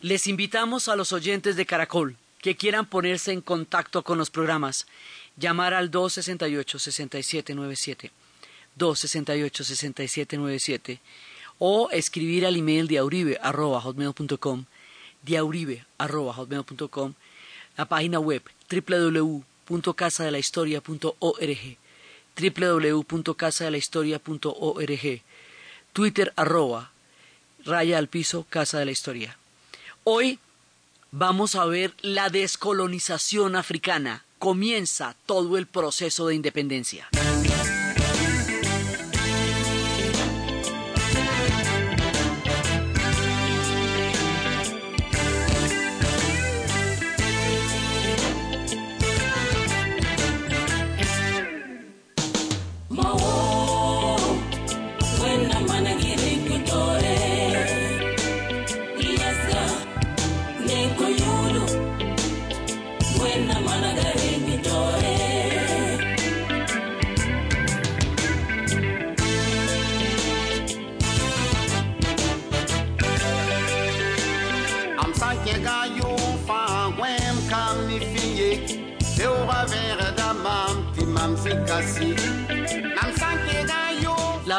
Les invitamos a los oyentes de Caracol que quieran ponerse en contacto con los programas, llamar al 268-6797, 268-6797, o escribir al email diauribe.com, diauribe.com, la página web www.casadelahistoria.org, www.casadelahistoria.org, Twitter arroba, raya al piso, Casa de la Historia. Hoy vamos a ver la descolonización africana. Comienza todo el proceso de independencia.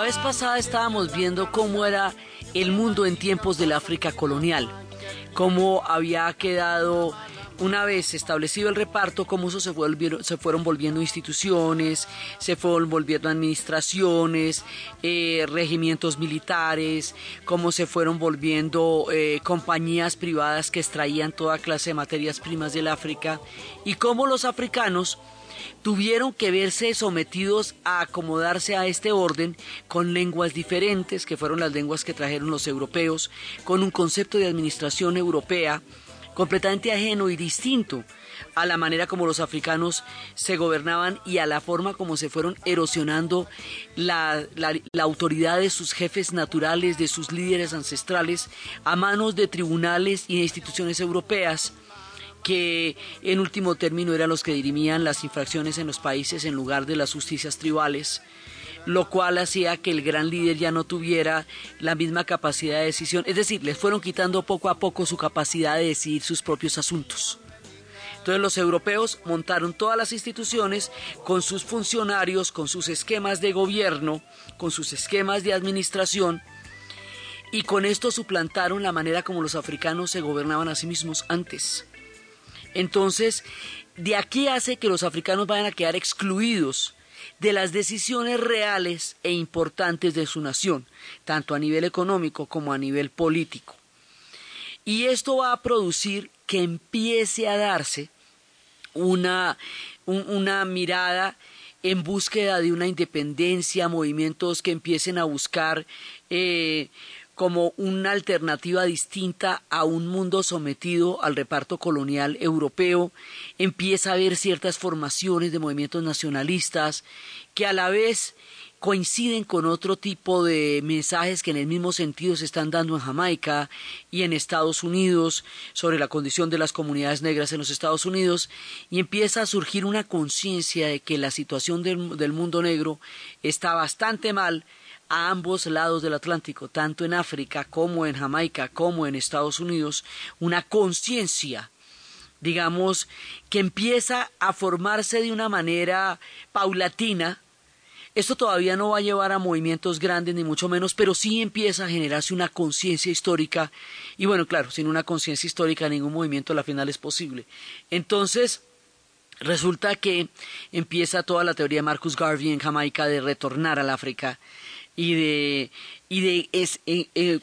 Vez pasada estábamos viendo cómo era el mundo en tiempos del África colonial, cómo había quedado una vez establecido el reparto, cómo eso se, fueron volviendo instituciones, se fueron volviendo administraciones, eh, regimientos militares, cómo se fueron volviendo eh, compañías privadas que extraían toda clase de materias primas del África y cómo los africanos tuvieron que verse sometidos a acomodarse a este orden con lenguas diferentes, que fueron las lenguas que trajeron los europeos, con un concepto de administración europea completamente ajeno y distinto a la manera como los africanos se gobernaban y a la forma como se fueron erosionando la, autoridad de sus jefes naturales, de sus líderes ancestrales, a manos de tribunales y de instituciones europeas que en último término eran los que dirimían las infracciones en los países en lugar de las justicias tribales, lo cual hacía que el gran líder ya no tuviera la misma capacidad de decisión, es decir, les fueron quitando poco a poco su capacidad de decidir sus propios asuntos. Entonces los europeos montaron todas las instituciones con sus funcionarios, con sus esquemas de gobierno, con sus esquemas de administración, y con esto suplantaron la manera como los africanos se gobernaban a sí mismos antes. Entonces, de aquí hace que los africanos vayan a quedar excluidos de las decisiones reales e importantes de su nación, tanto a nivel económico como a nivel político. Y esto va a producir que empiece a darse una, una mirada en búsqueda de una independencia, movimientos que empiecen a buscar eh, como una alternativa distinta a un mundo sometido al reparto colonial europeo, empieza a haber ciertas formaciones de movimientos nacionalistas que a la vez coinciden con otro tipo de mensajes que en el mismo sentido se están dando en Jamaica y en Estados Unidos sobre la condición de las comunidades negras en los Estados Unidos y empieza a surgir una conciencia de que la situación del, del mundo negro está bastante mal a ambos lados del Atlántico, tanto en África como en Jamaica, como en Estados Unidos, una conciencia, digamos, que empieza a formarse de una manera paulatina. Esto todavía no va a llevar a movimientos grandes, ni mucho menos, pero sí empieza a generarse una conciencia histórica. Y bueno, claro, sin una conciencia histórica ningún movimiento a la final es posible. Entonces, resulta que empieza toda la teoría de Marcus Garvey en Jamaica de retornar al África y de y de, es, eh, eh,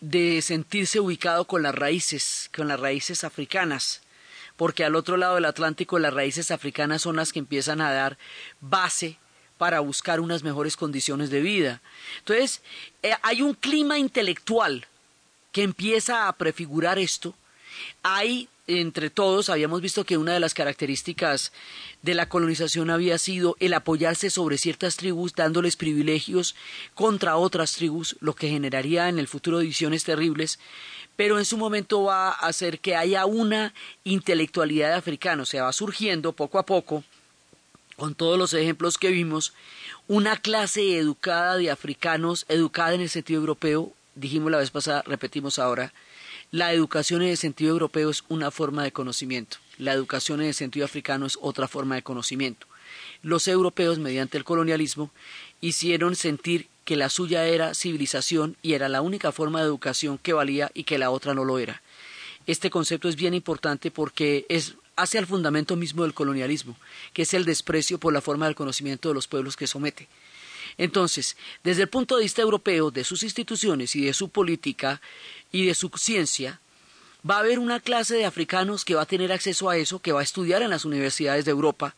de sentirse ubicado con las raíces, con las raíces africanas, porque al otro lado del Atlántico las raíces africanas son las que empiezan a dar base para buscar unas mejores condiciones de vida. Entonces, eh, hay un clima intelectual que empieza a prefigurar esto. Hay entre todos habíamos visto que una de las características de la colonización había sido el apoyarse sobre ciertas tribus, dándoles privilegios contra otras tribus, lo que generaría en el futuro divisiones terribles, pero en su momento va a hacer que haya una intelectualidad africana, o sea, va surgiendo poco a poco, con todos los ejemplos que vimos, una clase educada de africanos, educada en el sentido europeo, dijimos la vez pasada, repetimos ahora, la educación en el sentido europeo es una forma de conocimiento, la educación en el sentido africano es otra forma de conocimiento. Los europeos, mediante el colonialismo, hicieron sentir que la suya era civilización y era la única forma de educación que valía y que la otra no lo era. Este concepto es bien importante porque es hace al fundamento mismo del colonialismo, que es el desprecio por la forma del conocimiento de los pueblos que somete. Entonces, desde el punto de vista europeo, de sus instituciones y de su política y de su ciencia, va a haber una clase de africanos que va a tener acceso a eso, que va a estudiar en las universidades de Europa,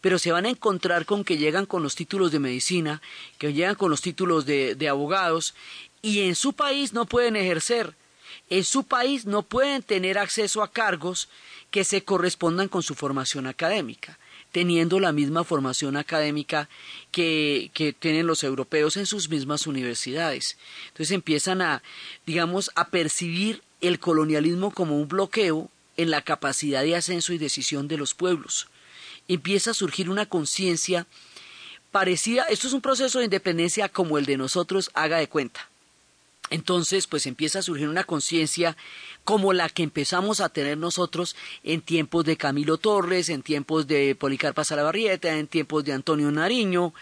pero se van a encontrar con que llegan con los títulos de medicina, que llegan con los títulos de, abogados, y en su país no pueden ejercer, en su país no pueden tener acceso a cargos que se correspondan con su formación académica teniendo la misma formación académica que, que, tienen los europeos en sus mismas universidades. Entonces empiezan a, digamos, a percibir el colonialismo como un bloqueo en la capacidad de ascenso y decisión de los pueblos. Empieza a surgir una conciencia parecida, esto es un proceso de independencia como el de nosotros, haga de cuenta. Entonces, pues empieza a surgir una conciencia como la que empezamos a tener nosotros en tiempos de Camilo Torres, en tiempos de Policarpa Salabarrieta, en tiempos de Antonio Nariño,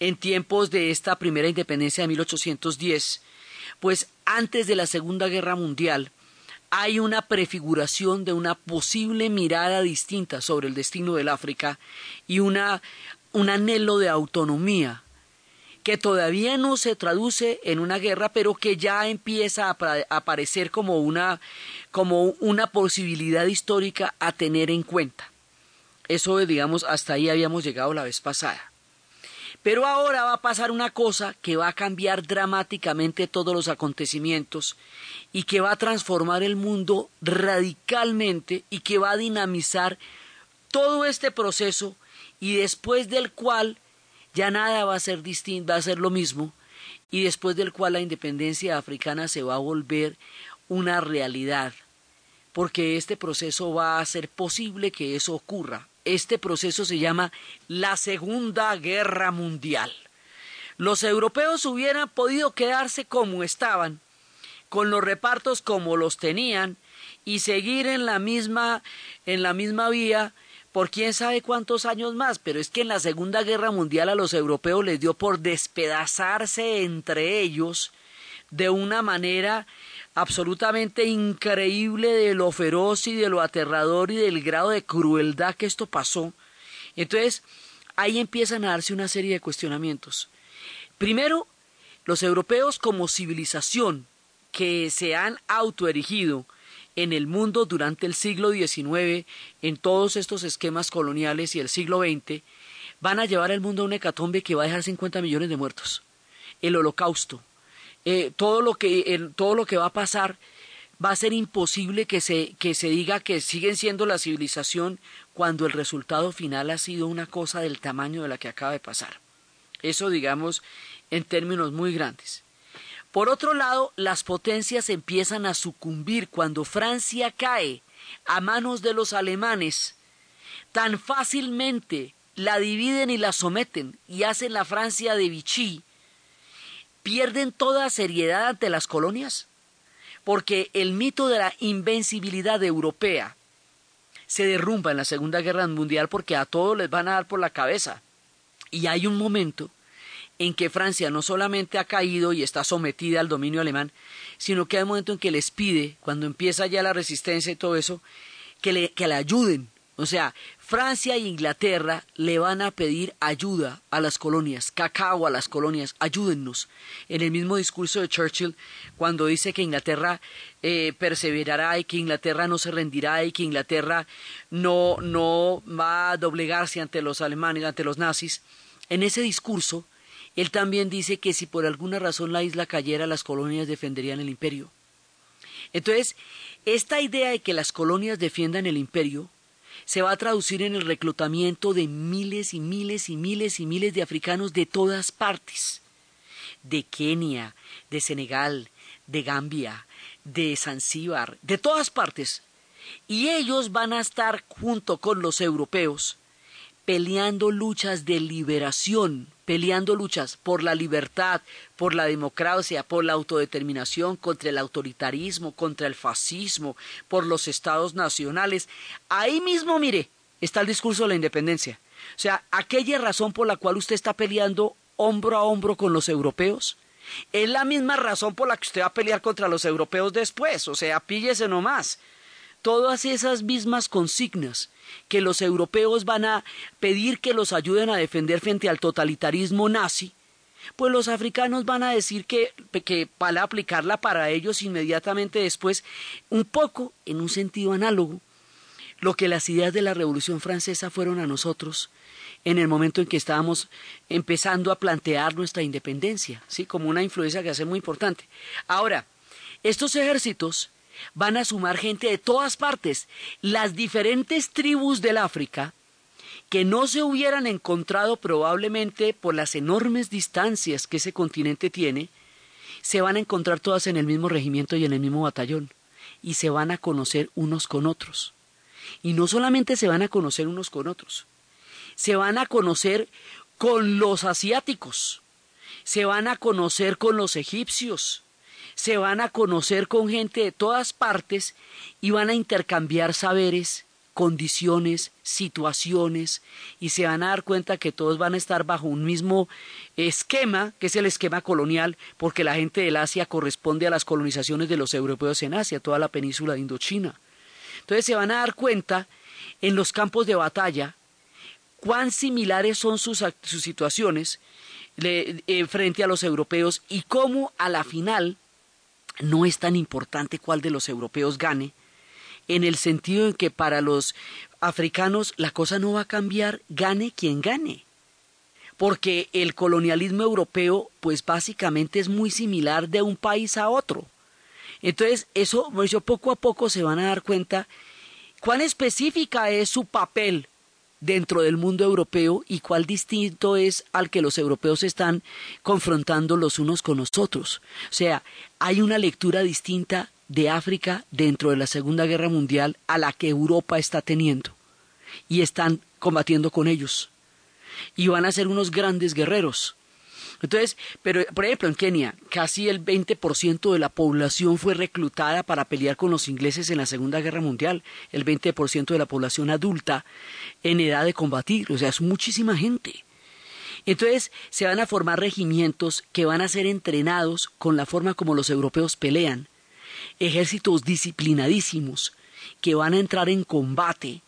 en tiempos de esta primera independencia de 1810. Pues antes de la Segunda Guerra Mundial hay una prefiguración de una posible mirada distinta sobre el destino del África y una, un anhelo de autonomía que todavía no se traduce en una guerra, pero que ya empieza a aparecer como una, como una posibilidad histórica a tener en cuenta. Eso, digamos, hasta ahí habíamos llegado la vez pasada. Pero ahora va a pasar una cosa que va a cambiar dramáticamente todos los acontecimientos y que va a transformar el mundo radicalmente y que va a dinamizar todo este proceso y después del cual ya nada va a ser distinto, va a ser lo mismo, y después del cual la independencia africana se va a volver una realidad, porque este proceso va a hacer posible que eso ocurra. Este proceso se llama la Segunda Guerra Mundial. Los europeos hubieran podido quedarse como estaban, con los repartos como los tenían, y seguir en la misma, en la misma vía, por quién sabe cuántos años más, pero es que en la Segunda Guerra Mundial a los europeos les dio por despedazarse entre ellos de una manera absolutamente increíble de lo feroz y de lo aterrador y del grado de crueldad que esto pasó. Entonces, ahí empiezan a darse una serie de cuestionamientos. Primero, los europeos como civilización que se han autoerigido en el mundo durante el siglo XIX, en todos estos esquemas coloniales y el siglo XX, van a llevar al mundo a un hecatombe que va a dejar 50 millones de muertos. El holocausto. Eh, todo, lo que, todo lo que va a pasar va a ser imposible que se, que se diga que siguen siendo la civilización cuando el resultado final ha sido una cosa del tamaño de la que acaba de pasar. Eso, digamos, en términos muy grandes. Por otro lado, las potencias empiezan a sucumbir cuando Francia cae a manos de los alemanes. Tan fácilmente la dividen y la someten y hacen la Francia de Vichy. ¿Pierden toda seriedad ante las colonias? Porque el mito de la invencibilidad europea se derrumba en la Segunda Guerra Mundial porque a todos les van a dar por la cabeza. Y hay un momento en que Francia no solamente ha caído y está sometida al dominio alemán, sino que hay un momento en que les pide, cuando empieza ya la resistencia y todo eso, que le, que le ayuden. O sea, Francia e Inglaterra le van a pedir ayuda a las colonias, cacao a las colonias, ayúdennos. En el mismo discurso de Churchill, cuando dice que Inglaterra eh, perseverará y que Inglaterra no se rendirá y que Inglaterra no, no va a doblegarse ante los alemanes, ante los nazis, en ese discurso él también dice que si por alguna razón la isla cayera, las colonias defenderían el imperio. Entonces, esta idea de que las colonias defiendan el imperio se va a traducir en el reclutamiento de miles y miles y miles y miles de africanos de todas partes, de Kenia, de Senegal, de Gambia, de Zanzíbar, de todas partes. Y ellos van a estar junto con los europeos peleando luchas de liberación, peleando luchas por la libertad, por la democracia, por la autodeterminación, contra el autoritarismo, contra el fascismo, por los estados nacionales. Ahí mismo, mire, está el discurso de la independencia. O sea, aquella razón por la cual usted está peleando hombro a hombro con los europeos, es la misma razón por la que usted va a pelear contra los europeos después. O sea, píllese nomás. Todas esas mismas consignas que los europeos van a pedir que los ayuden a defender frente al totalitarismo nazi, pues los africanos van a decir que, que van a aplicarla para ellos inmediatamente después, un poco en un sentido análogo, lo que las ideas de la Revolución Francesa fueron a nosotros en el momento en que estábamos empezando a plantear nuestra independencia, ¿sí? como una influencia que hace muy importante. Ahora, estos ejércitos van a sumar gente de todas partes, las diferentes tribus del África, que no se hubieran encontrado probablemente por las enormes distancias que ese continente tiene, se van a encontrar todas en el mismo regimiento y en el mismo batallón, y se van a conocer unos con otros. Y no solamente se van a conocer unos con otros, se van a conocer con los asiáticos, se van a conocer con los egipcios, se van a conocer con gente de todas partes y van a intercambiar saberes, condiciones, situaciones y se van a dar cuenta que todos van a estar bajo un mismo esquema, que es el esquema colonial, porque la gente del Asia corresponde a las colonizaciones de los europeos en Asia, toda la península de Indochina. Entonces se van a dar cuenta en los campos de batalla cuán similares son sus, situaciones eh, frente a los europeos y cómo a la final no es tan importante cuál de los europeos gane, en el sentido en que para los africanos la cosa no va a cambiar, gane quien gane. Porque el colonialismo europeo, pues básicamente es muy similar de un país a otro. Entonces, eso, pues, poco a poco se van a dar cuenta cuán específica es su papel dentro del mundo europeo y cuál distinto es al que los europeos están confrontando los unos con los otros. O sea, hay una lectura distinta de África dentro de la Segunda Guerra Mundial a la que Europa está teniendo y están combatiendo con ellos. Y van a ser unos grandes guerreros. Entonces, pero por ejemplo en Kenia, casi el 20% de la población fue reclutada para pelear con los ingleses en la Segunda Guerra Mundial, el 20% de la población adulta en edad de combatir, o sea, es muchísima gente. Entonces se van a formar regimientos que van a ser entrenados con la forma como los europeos pelean, ejércitos disciplinadísimos que van a entrar en combate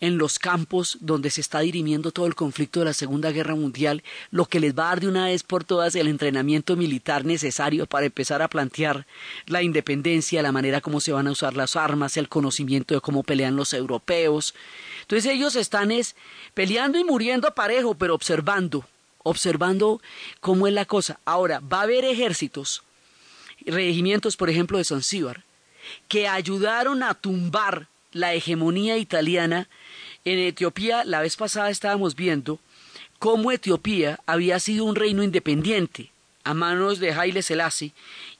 en los campos donde se está dirimiendo todo el conflicto de la Segunda Guerra Mundial, lo que les va a dar de una vez por todas el entrenamiento militar necesario para empezar a plantear la independencia, la manera como se van a usar las armas, el conocimiento de cómo pelean los europeos. Entonces ellos están es peleando y muriendo parejo, pero observando, observando cómo es la cosa. Ahora, va a haber ejércitos, regimientos, por ejemplo, de Zanzíbar, que ayudaron a tumbar la hegemonía italiana en Etiopía, la vez pasada estábamos viendo cómo Etiopía había sido un reino independiente a manos de Haile Selassie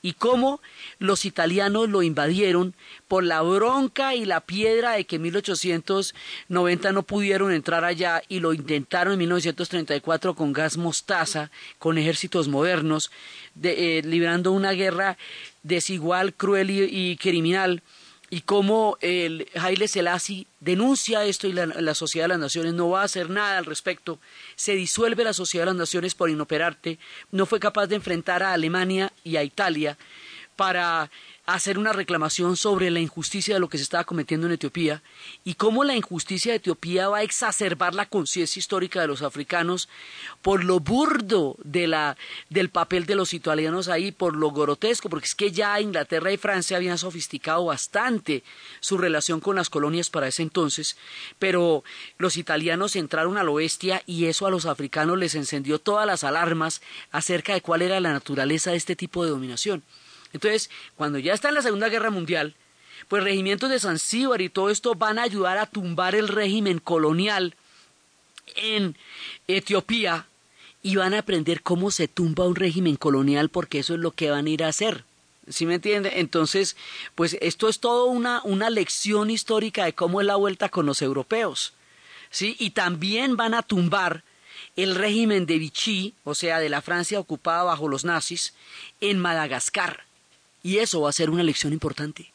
y cómo los italianos lo invadieron por la bronca y la piedra de que en 1890 no pudieron entrar allá y lo intentaron en 1934 con gas mostaza, con ejércitos modernos, de, eh, librando una guerra desigual, cruel y criminal y cómo el Haile Selassie denuncia esto y la, Sociedad de las Naciones no va a hacer nada al respecto, se disuelve la Sociedad de las Naciones por inoperarte, no fue capaz de enfrentar a Alemania y a Italia para hacer una reclamación sobre la injusticia de lo que se estaba cometiendo en Etiopía y cómo la injusticia de Etiopía va a exacerbar la conciencia histórica de los africanos por lo burdo de la, del papel de los italianos ahí, por lo grotesco, porque es que ya Inglaterra y Francia habían sofisticado bastante su relación con las colonias para ese entonces, pero los italianos entraron a lo bestia y eso a los africanos les encendió todas las alarmas acerca de cuál era la naturaleza de este tipo de dominación. Entonces, cuando ya está en la Segunda Guerra Mundial, pues regimientos de Zanzíbar y todo esto van a ayudar a tumbar el régimen colonial en Etiopía y van a aprender cómo se tumba un régimen colonial porque eso es lo que van a ir a hacer. ¿Sí me entiende? Entonces, pues esto es todo una, una lección histórica de cómo es la vuelta con los europeos. ¿sí? Y también van a tumbar el régimen de Vichy, o sea, de la Francia ocupada bajo los nazis, en Madagascar. Y eso va a ser una lección importante.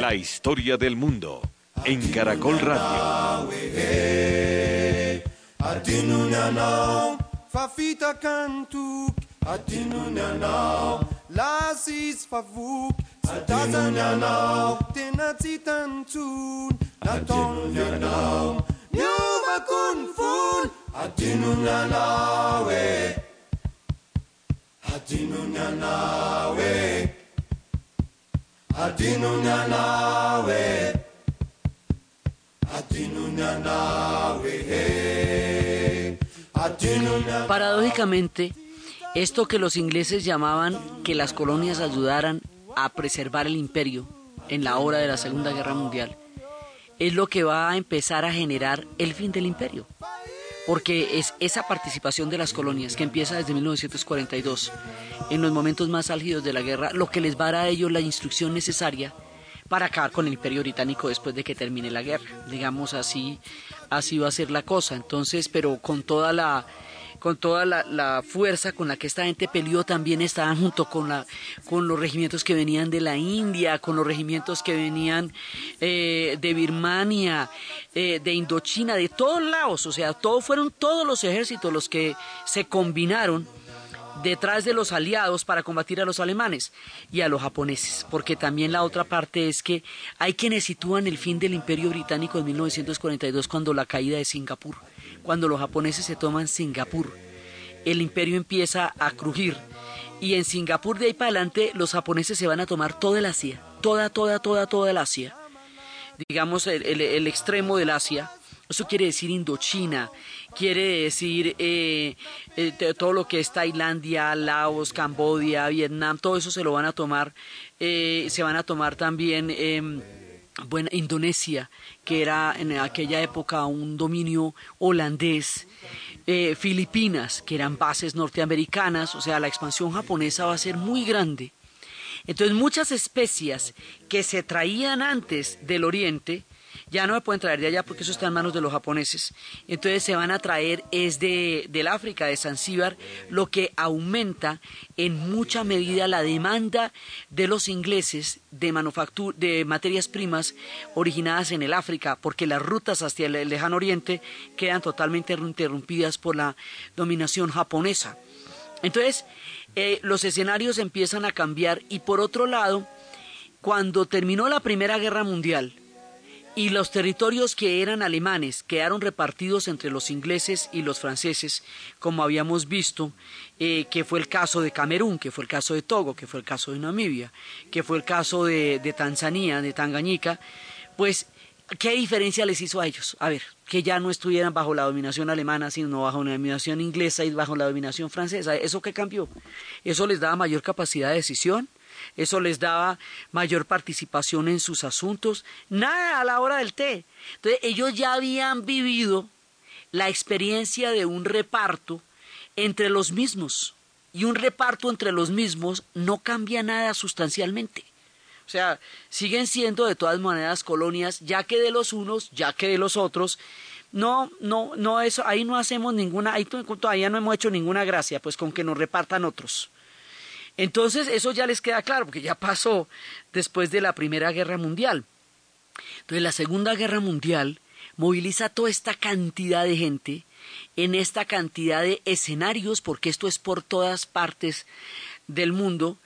La historia del mundo en Caracol Radio. Fafita kantuk, atinunanao, lasis favuk, satazananao, tenatsitantun, natonunanao, nyumakunfun, atinunanawe, atinunanawe, atinunanawe. Paradójicamente, esto que los ingleses llamaban que las colonias ayudaran a preservar el imperio en la hora de la Segunda Guerra Mundial, es lo que va a empezar a generar el fin del imperio. Porque es esa participación de las colonias que empieza desde 1942, en los momentos más álgidos de la guerra, lo que les va a dar a ellos la instrucción necesaria para acabar con el imperio británico después de que termine la guerra. Digamos así, así va a ser la cosa. Entonces, pero con toda la con toda la, fuerza con la que esta gente peleó también estaban junto con la con los regimientos que venían de la India, con los regimientos que venían eh, de Birmania, eh, de Indochina, de todos lados, o sea, todos fueron todos los ejércitos los que se combinaron detrás de los aliados para combatir a los alemanes y a los japoneses, porque también la otra parte es que hay quienes sitúan el fin del imperio británico en 1942 cuando la caída de Singapur, cuando los japoneses se toman Singapur, el imperio empieza a crujir y en Singapur de ahí para adelante los japoneses se van a tomar toda el Asia, toda, toda, toda, toda el Asia, digamos el, el extremo del Asia, eso quiere decir Indochina, quiere decir eh, eh, todo lo que es Tailandia, Laos, Cambodia, Vietnam, todo eso se lo van a tomar, eh, se van a tomar también em, bueno, Indonesia, que era en aquella época un dominio holandés, Filipinas, que eran bases norteamericanas, o sea, la expansión japonesa va a ser muy grande. Entonces muchas especias que se traían antes del oriente, ya no me pueden traer de allá porque eso está en manos de los japoneses. Entonces se van a traer es de, del África, de Zanzíbar, lo que aumenta en mucha medida la demanda de los ingleses de, de materias primas originadas en el África, porque las rutas hacia el lejano oriente quedan totalmente interrumpidas por la dominación japonesa. Entonces, eh, los escenarios empiezan a cambiar y por otro lado, cuando terminó la Primera Guerra Mundial, y los territorios que eran alemanes quedaron repartidos entre los ingleses y los franceses, como habíamos visto, eh, que fue el caso de Camerún, que fue el caso de Togo, que fue el caso de Namibia, que fue el caso de, Tanzania, de Tangañica, pues, ¿qué diferencia les hizo a ellos? A ver, que ya no estuvieran bajo la dominación alemana, sino bajo la dominación inglesa y bajo la dominación francesa. ¿Eso qué cambió? Eso les daba mayor capacidad de decisión, eso les daba mayor participación en sus asuntos, nada a la hora del té. Entonces ellos ya habían vivido la experiencia de un reparto entre los mismos y un reparto entre los mismos no cambia nada sustancialmente. O sea, siguen siendo de todas maneras colonias, ya que de los unos, ya que de los otros. No, no, no, eso, ahí no hacemos ninguna, ahí todavía no hemos hecho ninguna gracia, pues con que nos repartan otros. Entonces eso ya les queda claro, porque ya pasó después de la Primera Guerra Mundial. Entonces la Segunda Guerra Mundial moviliza toda esta cantidad de gente en esta cantidad de escenarios, porque esto es por todas partes del mundo,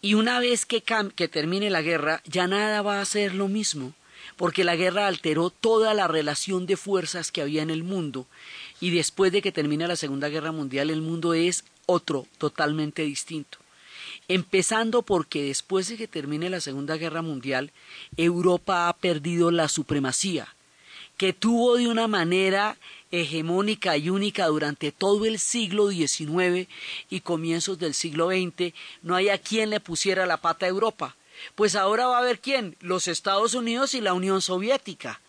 y una vez que, que termine la guerra, ya nada va a ser lo mismo, porque la guerra alteró toda la relación de fuerzas que había en el mundo, y después de que termine la Segunda Guerra Mundial, el mundo es otro, totalmente distinto empezando porque después de que termine la Segunda Guerra Mundial, Europa ha perdido la supremacía, que tuvo de una manera hegemónica y única durante todo el siglo XIX y comienzos del siglo XX, no hay a quien le pusiera la pata a Europa. Pues ahora va a haber quién, los Estados Unidos y la Unión Soviética.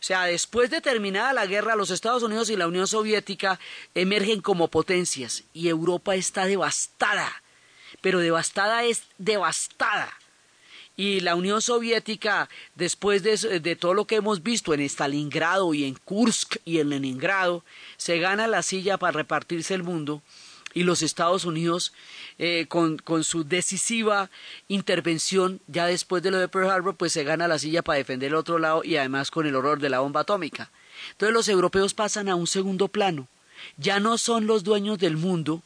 O sea, después de terminada la guerra, los Estados Unidos y la Unión Soviética emergen como potencias y Europa está devastada, pero devastada es devastada y la Unión Soviética, después de, todo lo que hemos visto en Stalingrado y en Kursk y en Leningrado, se gana la silla para repartirse el mundo y los Estados Unidos, eh, con, con, su decisiva intervención, ya después de lo de Pearl Harbor, pues se gana la silla para defender el otro lado y además con el horror de la bomba atómica. Entonces los europeos pasan a un segundo plano. Ya no son los dueños del mundo,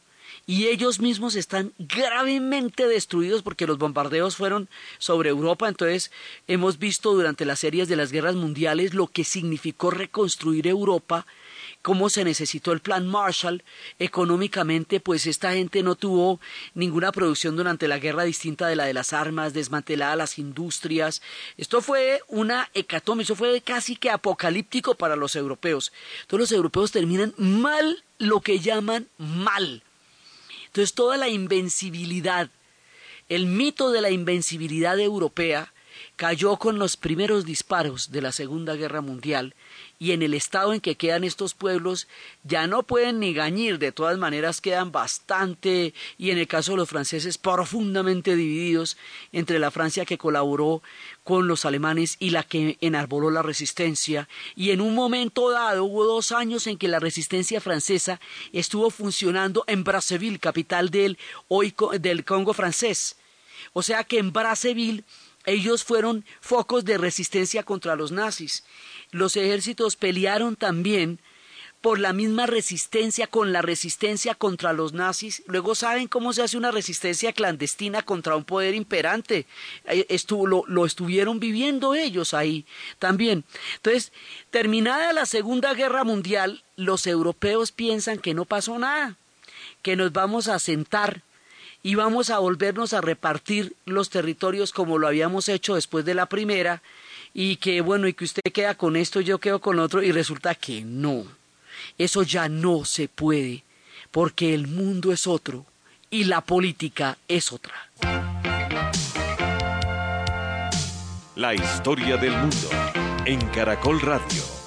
y ellos mismos están gravemente destruidos porque los bombardeos fueron sobre Europa. Entonces hemos visto durante las series de las guerras mundiales lo que significó reconstruir Europa cómo se necesitó el plan Marshall económicamente, pues esta gente no tuvo ninguna producción durante la guerra distinta de la de las armas, desmanteladas las industrias. Esto fue una hecatombe, eso fue casi que apocalíptico para los europeos. Todos los europeos terminan mal lo que llaman mal. Entonces toda la invencibilidad, el mito de la invencibilidad europea cayó con los primeros disparos de la Segunda Guerra Mundial y en el estado en que quedan estos pueblos ya no pueden ni gañir, de todas maneras quedan bastante, y en el caso de los franceses, profundamente divididos entre la Francia que colaboró con los alemanes y la que enarboló la resistencia, y en un momento dado hubo dos años en que la resistencia francesa estuvo funcionando en Brazzaville, capital del, hoy, del Congo francés. O sea que en Brazzaville ellos fueron focos de resistencia contra los nazis los ejércitos pelearon también por la misma resistencia con la resistencia contra los nazis. Luego saben cómo se hace una resistencia clandestina contra un poder imperante. Lo, estuvieron viviendo ellos ahí también. Entonces, terminada la Segunda Guerra Mundial, los europeos piensan que no pasó nada, que nos vamos a sentar y vamos a volvernos a repartir los territorios como lo habíamos hecho después de la primera y que bueno, y que usted queda con esto, yo quedo con otro, y resulta que no. Eso ya no se puede, porque el mundo es otro y la política es otra. La historia del mundo en Caracol Radio.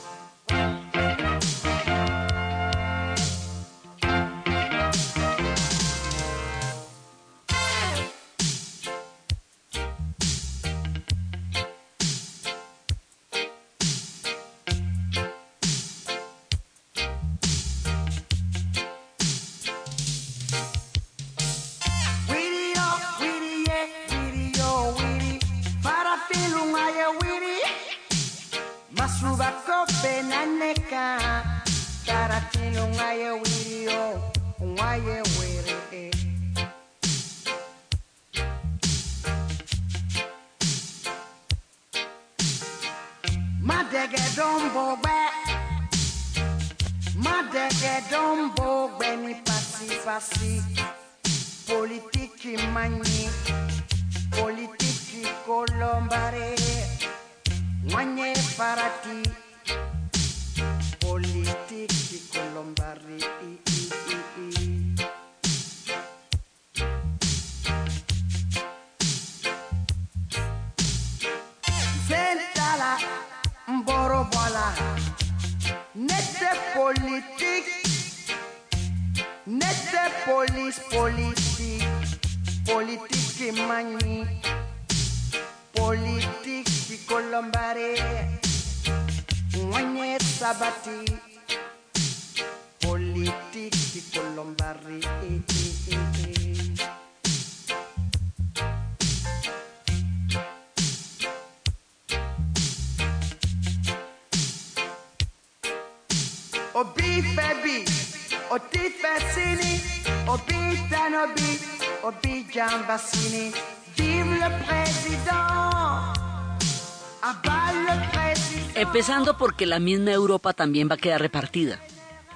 waye were Madege dombo gbe Madege dombo gbe ni pasi pasi. Empezando porque la misma Europa también va a quedar repartida.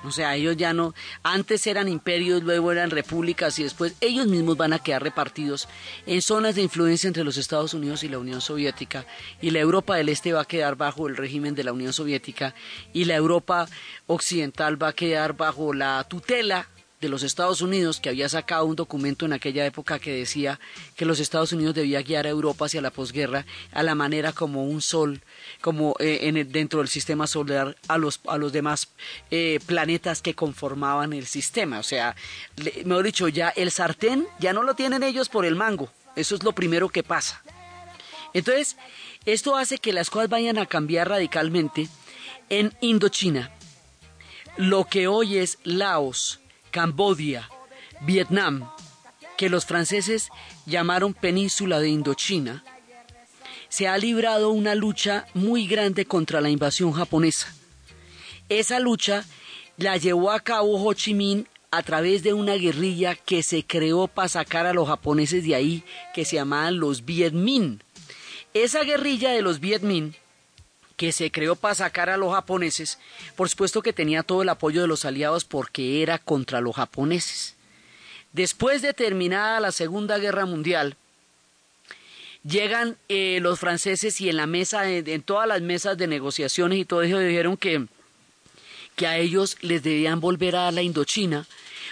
O sea, ellos ya no, antes eran imperios, luego eran repúblicas y después ellos mismos van a quedar repartidos en zonas de influencia entre los Estados Unidos y la Unión Soviética. Y la Europa del Este va a quedar bajo el régimen de la Unión Soviética y la Europa Occidental va a quedar bajo la tutela de los Estados Unidos, que había sacado un documento en aquella época que decía que los Estados Unidos debía guiar a Europa hacia la posguerra a la manera como un sol, como eh, en el, dentro del sistema solar a los, a los demás eh, planetas que conformaban el sistema. O sea, le, mejor dicho, ya el sartén ya no lo tienen ellos por el mango. Eso es lo primero que pasa. Entonces, esto hace que las cosas vayan a cambiar radicalmente en Indochina. Lo que hoy es Laos, Cambodia, Vietnam, que los franceses llamaron península de Indochina, se ha librado una lucha muy grande contra la invasión japonesa. Esa lucha la llevó a cabo Ho Chi Minh a través de una guerrilla que se creó para sacar a los japoneses de ahí, que se llamaban los Viet Minh. Esa guerrilla de los Viet Minh que se creó para sacar a los japoneses, por supuesto que tenía todo el apoyo de los aliados porque era contra los japoneses. Después de terminada la Segunda Guerra Mundial, llegan eh, los franceses y en la mesa, en, todas las mesas de negociaciones y todo eso dijeron que, que a ellos les debían volver a la Indochina,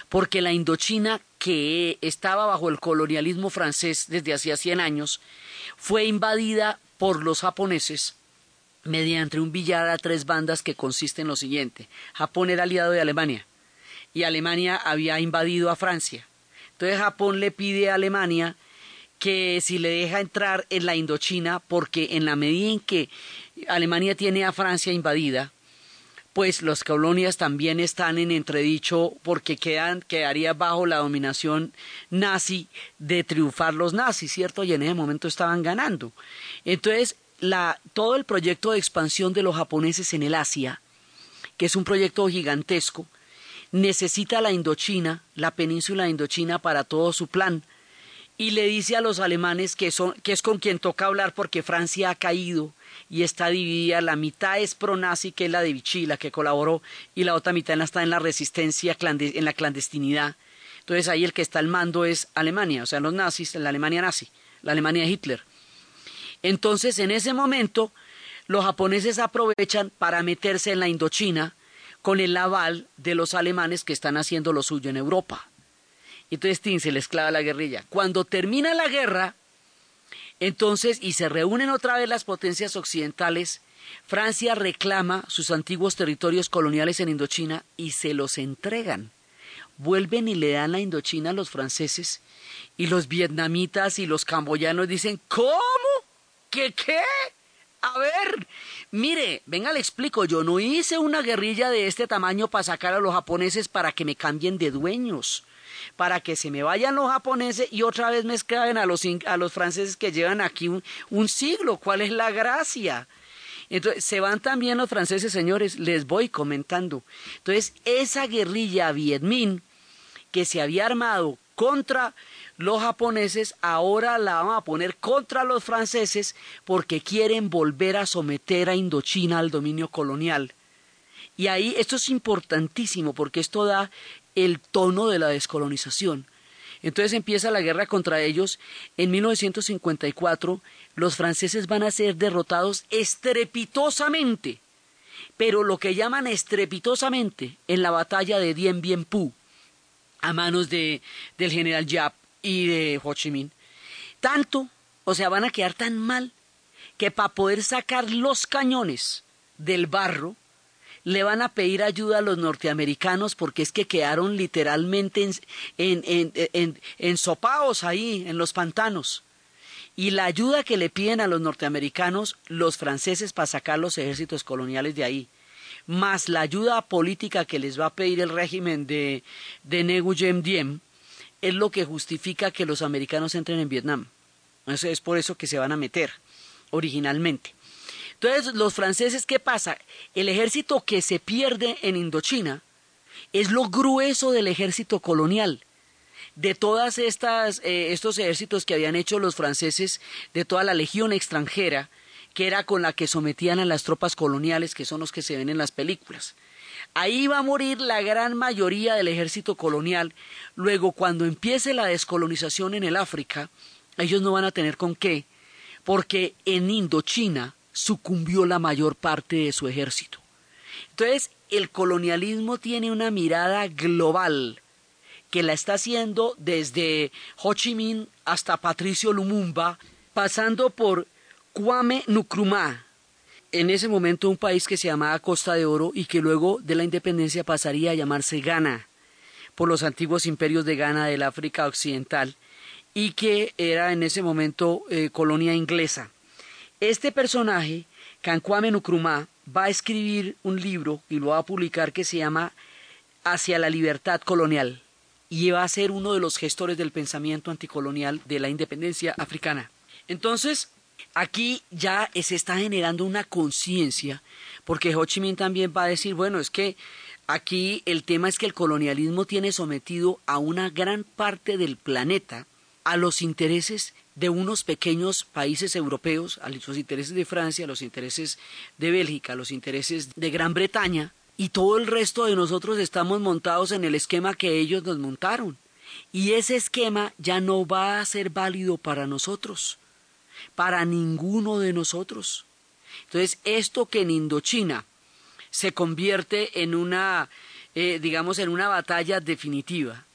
porque la Indochina que estaba bajo el colonialismo francés desde hacía 100 años, fue invadida por los japoneses mediante un billar a tres bandas que consiste en lo siguiente. Japón era aliado de Alemania y Alemania había invadido a Francia. Entonces Japón le pide a Alemania que si le deja entrar en la Indochina, porque en la medida en que Alemania tiene a Francia invadida, pues las colonias también están en entredicho porque quedan, quedaría bajo la dominación nazi de triunfar los nazis, ¿cierto? Y en ese momento estaban ganando. Entonces, la, todo el proyecto de expansión de los japoneses en el Asia, que es un proyecto gigantesco, necesita la Indochina, la península de Indochina para todo su plan. Y le dice a los alemanes que, son, que es con quien toca hablar porque Francia ha caído y está dividida. La mitad es pro-nazi, que es la de Vichy, la que colaboró, y la otra mitad está en la resistencia, en la clandestinidad. Entonces ahí el que está al mando es Alemania, o sea, los nazis, la Alemania nazi, la Alemania de Hitler. Entonces, en ese momento, los japoneses aprovechan para meterse en la Indochina con el aval de los alemanes que están haciendo lo suyo en Europa. Entonces, Tin se les clava la guerrilla. Cuando termina la guerra, entonces, y se reúnen otra vez las potencias occidentales, Francia reclama sus antiguos territorios coloniales en Indochina y se los entregan. Vuelven y le dan la Indochina a los franceses y los vietnamitas y los camboyanos dicen, ¿cómo? ¿Qué qué? A ver, mire, venga, le explico, yo no hice una guerrilla de este tamaño para sacar a los japoneses para que me cambien de dueños, para que se me vayan los japoneses y otra vez me esclaven a los, a los franceses que llevan aquí un, un siglo. ¿Cuál es la gracia? Entonces, se van también los franceses, señores, les voy comentando. Entonces, esa guerrilla Viet Minh que se había armado contra los japoneses ahora la van a poner contra los franceses porque quieren volver a someter a Indochina al dominio colonial. Y ahí esto es importantísimo porque esto da el tono de la descolonización. Entonces empieza la guerra contra ellos. En 1954 los franceses van a ser derrotados estrepitosamente, pero lo que llaman estrepitosamente en la batalla de Dien Bien Phu a manos de, del general Yap y de Ho Chi Minh. Tanto, o sea, van a quedar tan mal que para poder sacar los cañones del barro, le van a pedir ayuda a los norteamericanos porque es que quedaron literalmente en, en, en, en, ensopados ahí, en los pantanos. Y la ayuda que le piden a los norteamericanos, los franceses, para sacar los ejércitos coloniales de ahí, más la ayuda política que les va a pedir el régimen de, de Nguyen Diem, es lo que justifica que los americanos entren en Vietnam. Eso es por eso que se van a meter originalmente. Entonces, los franceses, ¿qué pasa? El ejército que se pierde en Indochina es lo grueso del ejército colonial. De todas estas eh, estos ejércitos que habían hecho los franceses, de toda la legión extranjera, que era con la que sometían a las tropas coloniales, que son los que se ven en las películas. Ahí va a morir la gran mayoría del ejército colonial. Luego, cuando empiece la descolonización en el África, ellos no van a tener con qué, porque en Indochina sucumbió la mayor parte de su ejército. Entonces, el colonialismo tiene una mirada global que la está haciendo desde Ho Chi Minh hasta Patricio Lumumba, pasando por Kwame Nkrumah, en ese momento un país que se llamaba Costa de Oro y que luego de la independencia pasaría a llamarse Ghana, por los antiguos imperios de Ghana del África Occidental, y que era en ese momento eh, colonia inglesa. Este personaje, Kankwame Nkrumah, va a escribir un libro y lo va a publicar que se llama Hacia la libertad colonial y va a ser uno de los gestores del pensamiento anticolonial de la independencia africana. Entonces, aquí ya se está generando una conciencia, porque Ho Chi Minh también va a decir, bueno, es que aquí el tema es que el colonialismo tiene sometido a una gran parte del planeta a los intereses de unos pequeños países europeos, a los intereses de Francia, a los intereses de Bélgica, a los intereses de Gran Bretaña, y todo el resto de nosotros estamos montados en el esquema que ellos nos montaron. Y ese esquema ya no va a ser válido para nosotros, para ninguno de nosotros. Entonces, esto que en Indochina se convierte en una, eh, digamos, en una batalla definitiva,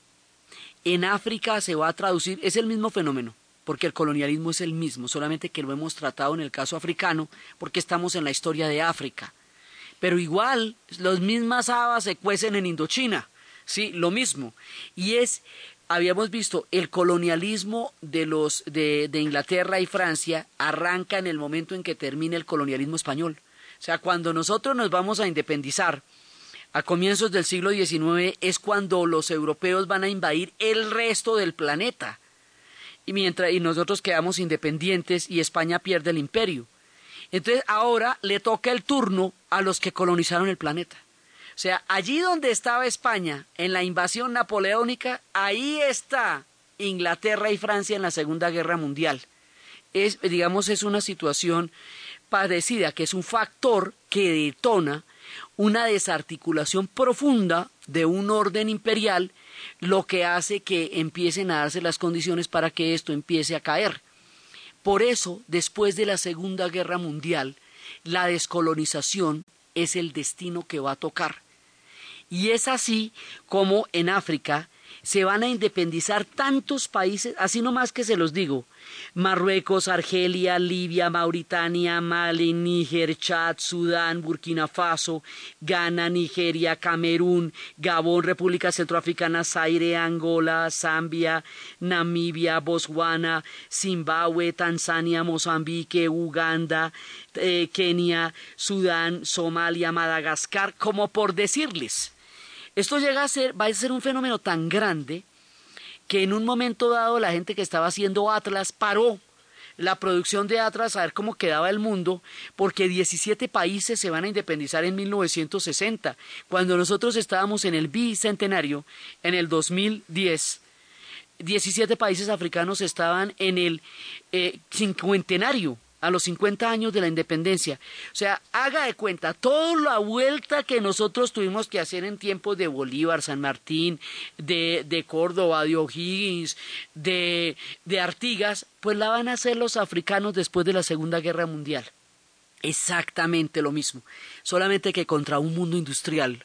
en África se va a traducir, es el mismo fenómeno, porque el colonialismo es el mismo, solamente que lo hemos tratado en el caso africano, porque estamos en la historia de África pero igual las mismas habas se cuecen en Indochina, sí, lo mismo. Y es, habíamos visto, el colonialismo de los de, Inglaterra y Francia arranca en el momento en que termina el colonialismo español. O sea, cuando nosotros nos vamos a independizar, a comienzos del siglo XIX es cuando los europeos van a invadir el resto del planeta. Y mientras y nosotros quedamos independientes y España pierde el imperio. Entonces ahora le toca el turno a los que colonizaron el planeta. O sea, allí donde estaba España en la invasión napoleónica, ahí está Inglaterra y Francia en la Segunda Guerra Mundial. Es, digamos, es una situación parecida, que es un factor que detona una desarticulación profunda de un orden imperial, lo que hace que empiecen a darse las condiciones para que esto empiece a caer. Por eso, después de la Segunda Guerra Mundial, la descolonización es el destino que va a tocar. Y es así como en África se van a independizar tantos países, así nomás que se los digo, Marruecos, Argelia, Libia, Mauritania, Mali, Níger, Chad, Sudán, Burkina Faso, Ghana, Nigeria, Camerún, Gabón, República Centroafricana, Zaire, Angola, Zambia, Namibia, Botswana, Zimbabue, Tanzania, Mozambique, Uganda, eh, Kenia, Sudán, Somalia, Madagascar, como por decirles. Esto llega a ser, va a ser un fenómeno tan grande que en un momento dado la gente que estaba haciendo Atlas paró la producción de Atlas a ver cómo quedaba el mundo, porque 17 países se van a independizar en 1960, cuando nosotros estábamos en el bicentenario, en el 2010. 17 países africanos estaban en el eh, cincuentenario a los 50 años de la independencia. O sea, haga de cuenta, toda la vuelta que nosotros tuvimos que hacer en tiempos de Bolívar, San Martín, de, de Córdoba, de O'Higgins, de, de Artigas, pues la van a hacer los africanos después de la Segunda Guerra Mundial. Exactamente lo mismo, solamente que contra un mundo industrial,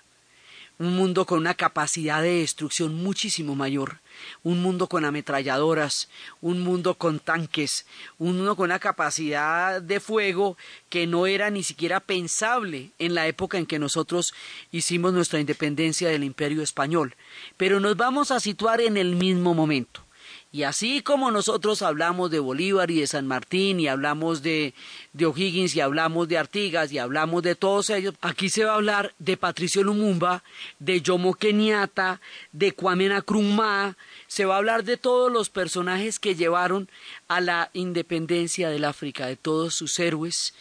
un mundo con una capacidad de destrucción muchísimo mayor, un mundo con ametralladoras, un mundo con tanques, un mundo con una capacidad de fuego que no era ni siquiera pensable en la época en que nosotros hicimos nuestra independencia del imperio español. Pero nos vamos a situar en el mismo momento. Y así como nosotros hablamos de Bolívar y de San Martín y hablamos de, de O'Higgins y hablamos de Artigas y hablamos de todos ellos, aquí se va a hablar de Patricio Lumumba, de Jomo Kenyatta, de Kwame Nkrumah, se va a hablar de todos los personajes que llevaron a la independencia del África, de todos sus héroes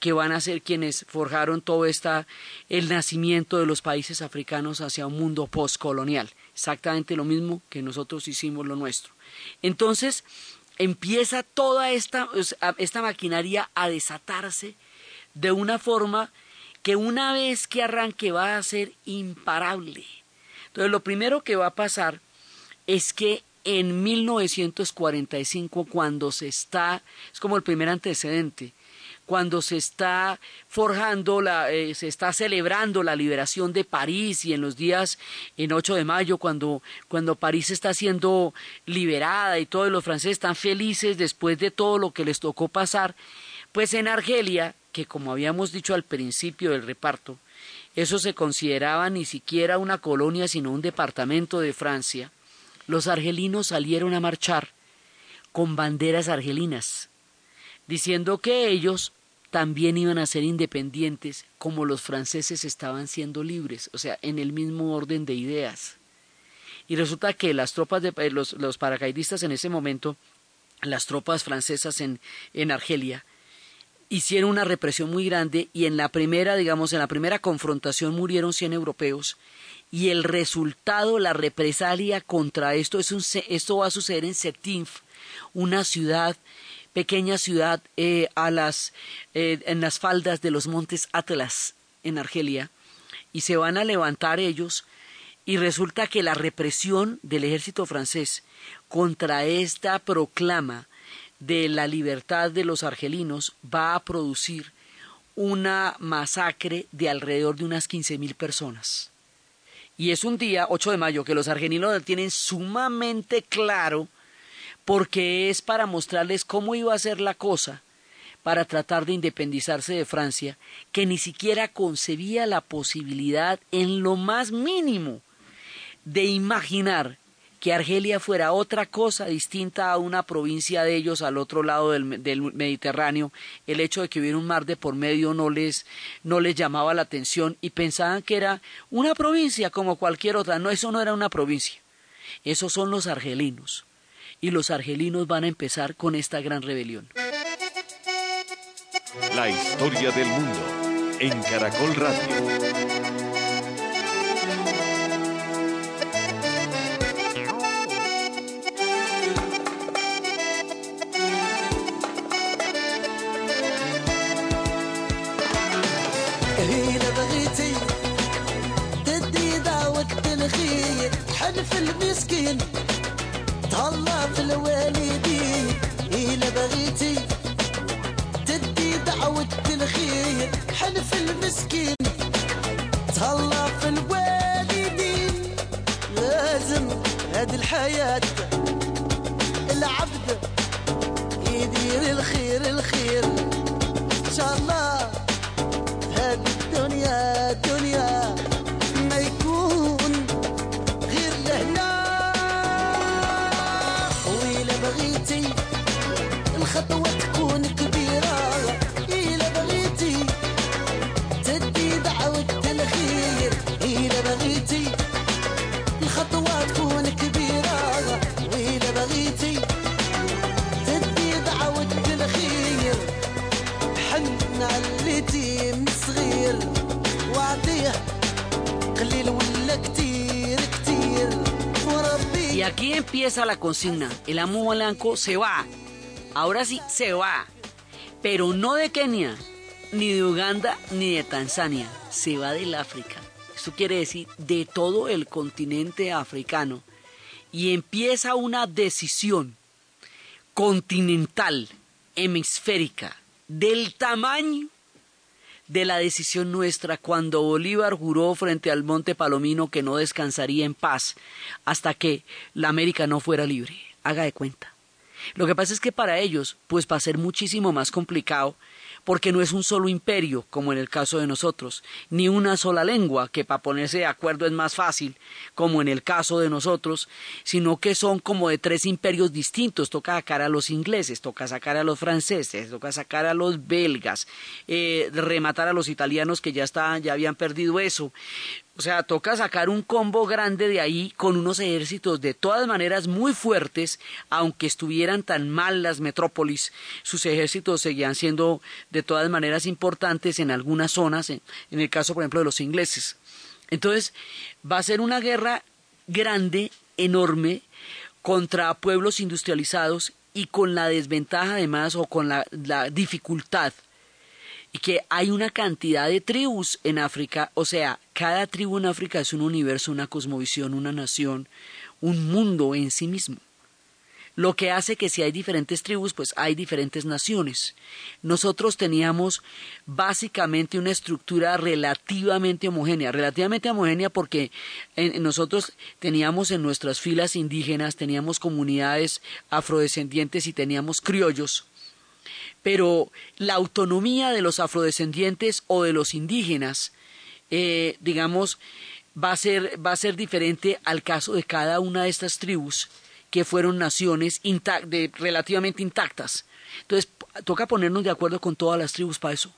que van a ser quienes forjaron todo esta el nacimiento de los países africanos hacia un mundo postcolonial, exactamente lo mismo que nosotros hicimos lo nuestro. Entonces empieza toda esta, esta maquinaria a desatarse de una forma que una vez que arranque va a ser imparable. Entonces lo primero que va a pasar es que en 1945, cuando se está, es como el primer antecedente, cuando se está forjando, la, eh, se está celebrando la liberación de París y en los días, en 8 de mayo, cuando, cuando París está siendo liberada y todos los franceses están felices después de todo lo que les tocó pasar, pues en Argelia, que como habíamos dicho al principio del reparto, eso se consideraba ni siquiera una colonia, sino un departamento de Francia, los argelinos salieron a marchar con banderas argelinas, diciendo que ellos también iban a ser independientes como los franceses estaban siendo libres, o sea, en el mismo orden de ideas. Y resulta que las tropas de eh, los, los paracaidistas en ese momento, las tropas francesas en, en Argelia, hicieron una represión muy grande y en la primera, digamos, en la primera confrontación murieron 100 europeos y el resultado, la represalia contra esto, es un, esto va a suceder en Setinf, una ciudad, pequeña ciudad eh, a las, eh, en las faldas de los montes Atlas en Argelia, y se van a levantar ellos, y resulta que la represión del ejército francés contra esta proclama de la libertad de los argelinos va a producir una masacre de alrededor de unas quince mil personas. Y es un día, 8 de mayo, que los argelinos tienen sumamente claro porque es para mostrarles cómo iba a ser la cosa para tratar de independizarse de Francia, que ni siquiera concebía la posibilidad en lo más mínimo de imaginar que Argelia fuera otra cosa distinta a una provincia de ellos al otro lado del, Mediterráneo, el hecho de que hubiera un mar de por medio no les, no les llamaba la atención y pensaban que era una provincia como cualquier otra. No, eso no era una provincia. Esos son los argelinos. Y los argelinos van a empezar con esta gran rebelión. La historia del mundo en Caracol Radio. حلف المسكين تهلا في الوالدين. لازم هذه الحياة العبد يدير الخير الخير. إن شاء الله empieza la consigna. El amo blanco se va. Ahora sí, se va. Pero no de Kenia, ni de Uganda, ni de Tanzania. Se va del África. Esto quiere decir de todo el continente africano. Y empieza una decisión continental, hemisférica, del tamaño de la decisión nuestra cuando Bolívar juró frente al Monte Palomino que no descansaría en paz hasta que la América no fuera libre. Haga de cuenta. Lo que pasa es que para ellos, pues va a ser muchísimo más complicado porque no es un solo imperio, como en el caso de nosotros, ni una sola lengua, que para ponerse de acuerdo es más fácil, como en el caso de nosotros, sino que son como de tres imperios distintos. Toca sacar a los ingleses, toca sacar a los franceses, toca sacar a los belgas, eh, rematar a los italianos que ya, estaban, ya habían perdido eso. O sea, toca sacar un combo grande de ahí con unos ejércitos de todas maneras muy fuertes, aunque estuvieran tan mal las metrópolis, sus ejércitos seguían siendo de todas maneras importantes en algunas zonas, en, el caso, por ejemplo, de los ingleses. Entonces, va a ser una guerra grande, enorme, contra pueblos industrializados y con la desventaja además o con la, la dificultad y que hay una cantidad de tribus en África, o sea, cada tribu en África es un universo, una cosmovisión, una nación, un mundo en sí mismo. Lo que hace que si hay diferentes tribus, pues hay diferentes naciones. Nosotros teníamos básicamente una estructura relativamente homogénea, relativamente homogénea porque nosotros teníamos en nuestras filas indígenas, teníamos comunidades afrodescendientes y teníamos criollos, pero la autonomía de los afrodescendientes o de los indígenas, eh, digamos, va a, ser, va a ser diferente al caso de cada una de estas tribus que fueron naciones de, relativamente intactas. Entonces, toca ponernos de acuerdo con todas las tribus para eso.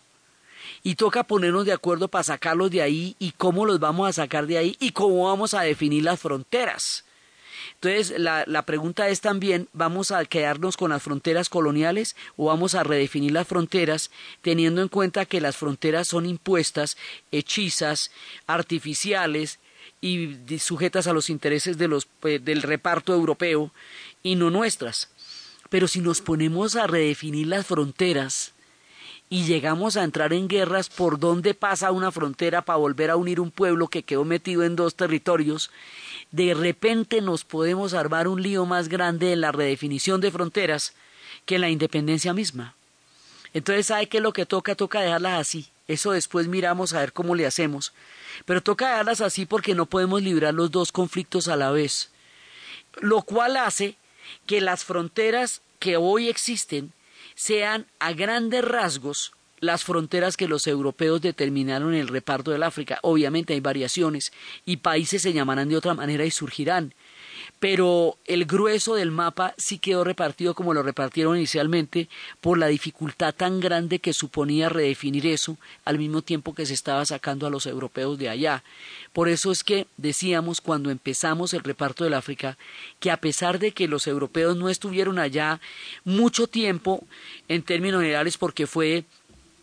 Y toca ponernos de acuerdo para sacarlos de ahí y cómo los vamos a sacar de ahí y cómo vamos a definir las fronteras. Entonces, la, la, pregunta es también, ¿vamos a quedarnos con las fronteras coloniales o vamos a redefinir las fronteras teniendo en cuenta que las fronteras son impuestas, hechizas, artificiales, y sujetas a los intereses de los, pues, del reparto europeo y no nuestras. Pero si nos ponemos a redefinir las fronteras y llegamos a entrar en guerras por dónde pasa una frontera para volver a unir un pueblo que quedó metido en dos territorios, de repente nos podemos armar un lío más grande en la redefinición de fronteras que en la independencia misma. Entonces, ¿sabe qué es lo que toca? Toca dejarlas así. Eso después miramos a ver cómo le hacemos. Pero toca darlas así porque no podemos librar los dos conflictos a la vez. Lo cual hace que las fronteras que hoy existen sean a grandes rasgos las fronteras que los europeos determinaron en el reparto del África. Obviamente hay variaciones y países se llamarán de otra manera y surgirán pero el grueso del mapa sí quedó repartido como lo repartieron inicialmente por la dificultad tan grande que suponía redefinir eso al mismo tiempo que se estaba sacando a los europeos de allá. Por eso es que decíamos cuando empezamos el reparto del África que a pesar de que los europeos no estuvieron allá mucho tiempo en términos generales porque fue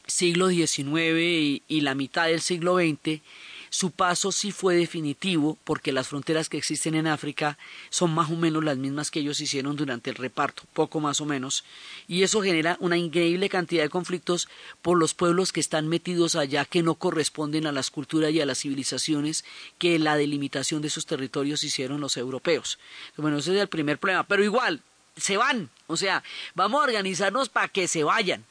siglo XIX y, la mitad del siglo XX, su paso sí fue definitivo porque las fronteras que existen en África son más o menos las mismas que ellos hicieron durante el reparto, poco más o menos, y eso genera una increíble cantidad de conflictos por los pueblos que están metidos allá que no corresponden a las culturas y a las civilizaciones que la delimitación de esos territorios hicieron los europeos. Bueno, ese es el primer problema, pero igual se van, o sea, vamos a organizarnos para que se vayan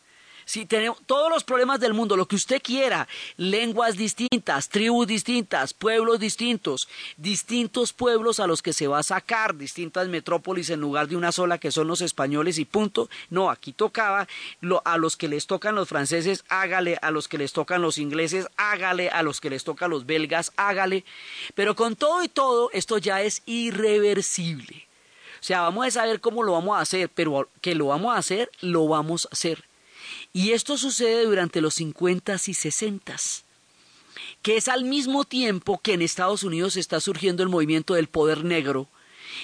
si tenemos todos los problemas del mundo, lo que usted quiera, lenguas distintas, tribus distintas, pueblos distintos, distintos pueblos a los que se va a sacar, distintas metrópolis en lugar de una sola que son los españoles y punto. No, aquí tocaba a los que les tocan los franceses, hágale, a los que les tocan los ingleses, hágale, a los que les tocan los belgas, hágale. Pero con todo y todo, esto ya es irreversible. O sea, vamos a saber cómo lo vamos a hacer, pero que lo vamos a hacer, lo vamos a hacer. Y esto sucede durante los 50 y 60 que es al mismo tiempo que en Estados Unidos está surgiendo el movimiento del poder negro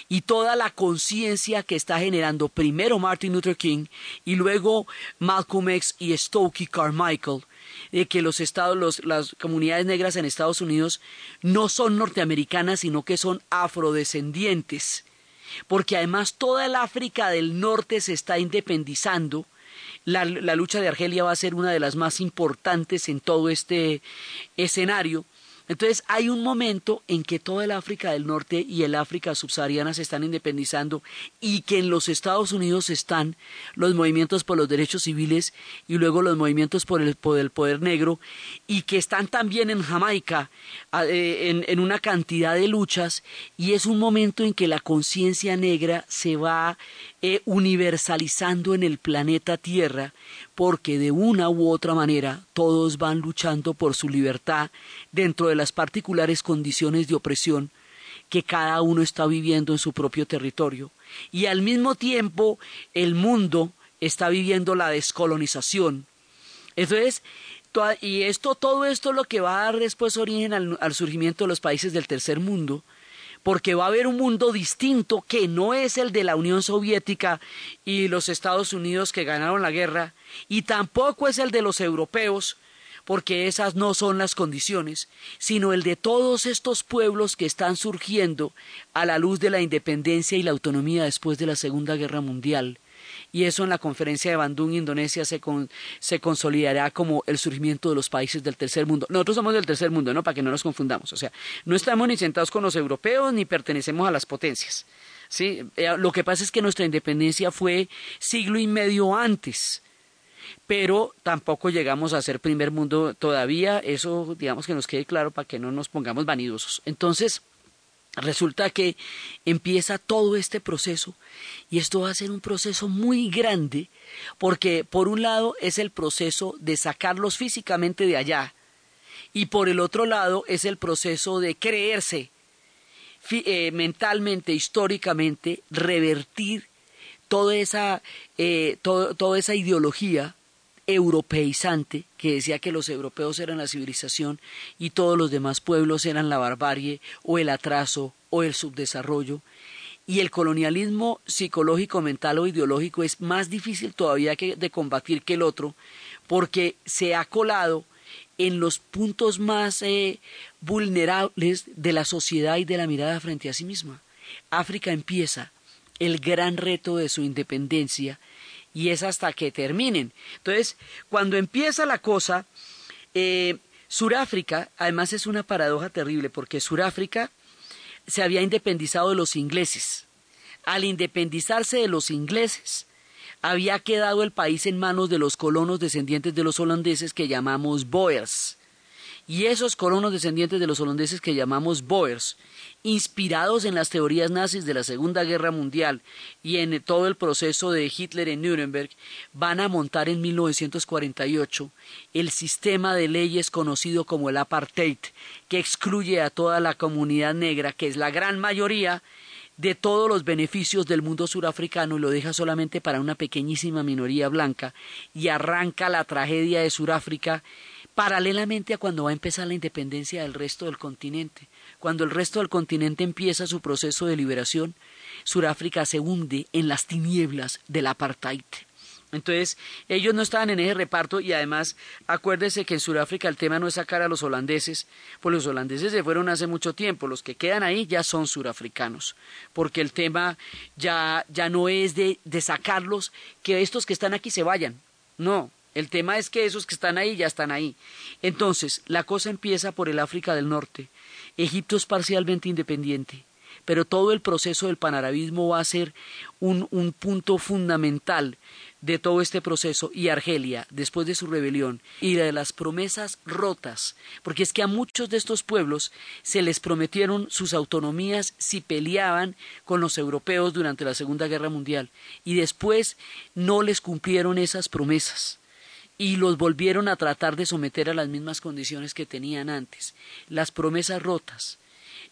y toda la conciencia que está generando primero Martin Luther King y luego Malcolm X y Stokely Carmichael de que los estados, las comunidades negras en Estados Unidos no son norteamericanas, sino que son afrodescendientes, porque además toda el África del Norte se está independizando la, lucha de Argelia va a ser una de las más importantes en todo este escenario. Entonces hay un momento en que toda el África del Norte y el África subsahariana se están independizando y que en los Estados Unidos están los movimientos por los derechos civiles y luego los movimientos por el, poder negro y que están también en Jamaica eh, en, una cantidad de luchas y es un momento en que la conciencia negra se va eh, universalizando en el planeta Tierra porque de una u otra manera todos van luchando por su libertad dentro de las particulares condiciones de opresión que cada uno está viviendo en su propio territorio. Y al mismo tiempo el mundo está viviendo la descolonización. Entonces, y esto, todo esto es lo que va a dar después origen al surgimiento de los países del tercer mundo, porque va a haber un mundo distinto que no es el de la Unión Soviética y los Estados Unidos que ganaron la guerra, y tampoco es el de los europeos, porque esas no son las condiciones, sino el de todos estos pueblos que están surgiendo a la luz de la independencia y la autonomía después de la Segunda Guerra Mundial, y eso en la conferencia de Bandung, Indonesia, se, se consolidará como el surgimiento de los países del tercer mundo. Nosotros somos del tercer mundo, ¿no? Para que no nos confundamos. O sea, no estamos ni sentados con los europeos ni pertenecemos a las potencias. ¿sí? Eh, lo que pasa es que nuestra independencia fue siglo y medio antes pero tampoco llegamos a ser primer mundo todavía, eso digamos que nos quede claro para que no nos pongamos vanidosos. Entonces, resulta que empieza todo este proceso y esto va a ser un proceso muy grande porque por un lado es el proceso de sacarlos físicamente de allá y por el otro lado es el proceso de creerse eh, mentalmente, históricamente, revertir toda esa, eh, toda esa ideología europeizante que decía que los europeos eran la civilización y todos los demás pueblos eran la barbarie o el atraso o el subdesarrollo. Y el colonialismo psicológico, mental o ideológico es más difícil todavía que de combatir que el otro, porque se ha colado en los puntos más eh, vulnerables de la sociedad y de la mirada frente a sí misma. África empieza el gran reto de su independencia y es hasta que terminen. Entonces, cuando empieza la cosa, eh, Suráfrica, además es una paradoja terrible, porque Suráfrica se había independizado de los ingleses. Al independizarse de los ingleses, había quedado el país en manos de los colonos descendientes de los holandeses que llamamos Boers. Y esos colonos descendientes de los holandeses que llamamos Boers inspirados en las teorías nazis de la Segunda Guerra Mundial y en todo el proceso de Hitler en Nuremberg, van a montar en 1948 el sistema de leyes conocido como el apartheid, que excluye a toda la comunidad negra, que es la gran mayoría de todos los beneficios del mundo surafricano y lo deja solamente para una pequeñísima minoría blanca y arranca la tragedia de Suráfrica paralelamente a cuando va a empezar la independencia del resto del continente. Cuando el resto del continente empieza su proceso de liberación, Sudáfrica se hunde en las tinieblas del apartheid. Entonces, ellos no estaban en ese reparto y además, acuérdese que en Sudáfrica el tema no es sacar a los holandeses, pues los holandeses se fueron hace mucho tiempo, los que quedan ahí ya son surafricanos, porque el tema ya, ya no es de, de sacarlos, que estos que están aquí se vayan, no, el tema es que esos que están ahí ya están ahí. Entonces, la cosa empieza por el África del Norte, Egipto es parcialmente independiente, pero todo el proceso del panarabismo va a ser un, un punto fundamental de todo este proceso. Y Argelia, después de su rebelión, y de las promesas rotas, porque es que a muchos de estos pueblos se les prometieron sus autonomías si peleaban con los europeos durante la Segunda Guerra Mundial, y después no les cumplieron esas promesas y los volvieron a tratar de someter a las mismas condiciones que tenían antes. Las promesas rotas,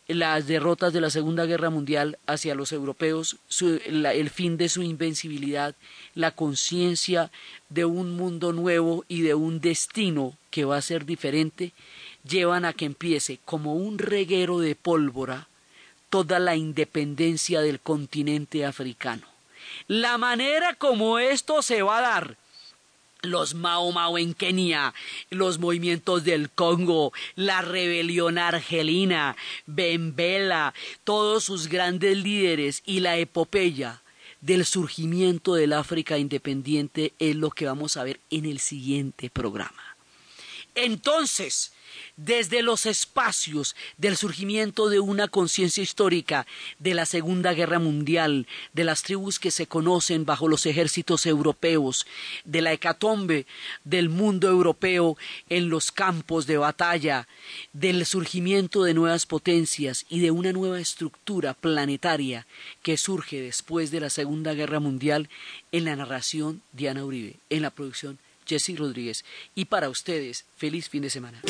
las derrotas de la Segunda Guerra Mundial hacia los europeos, el fin de su invencibilidad, la conciencia de un mundo nuevo y de un destino que va a ser diferente, llevan a que empiece como un reguero de pólvora toda la independencia del continente africano. La manera como esto se va a dar los Mao Mao en Kenia, los movimientos del Congo, la rebelión argelina, Bembela, todos sus grandes líderes y la epopeya del surgimiento del África independiente es lo que vamos a ver en el siguiente programa. Entonces, desde los espacios del surgimiento de una conciencia histórica de la Segunda Guerra Mundial, de las tribus que se conocen bajo los ejércitos europeos, de la hecatombe del mundo europeo en los campos de batalla, del surgimiento de nuevas potencias y de una nueva estructura planetaria que surge después de la Segunda Guerra Mundial en la narración Diana Uribe, en la producción Jesse Rodríguez. Y para ustedes, feliz fin de semana.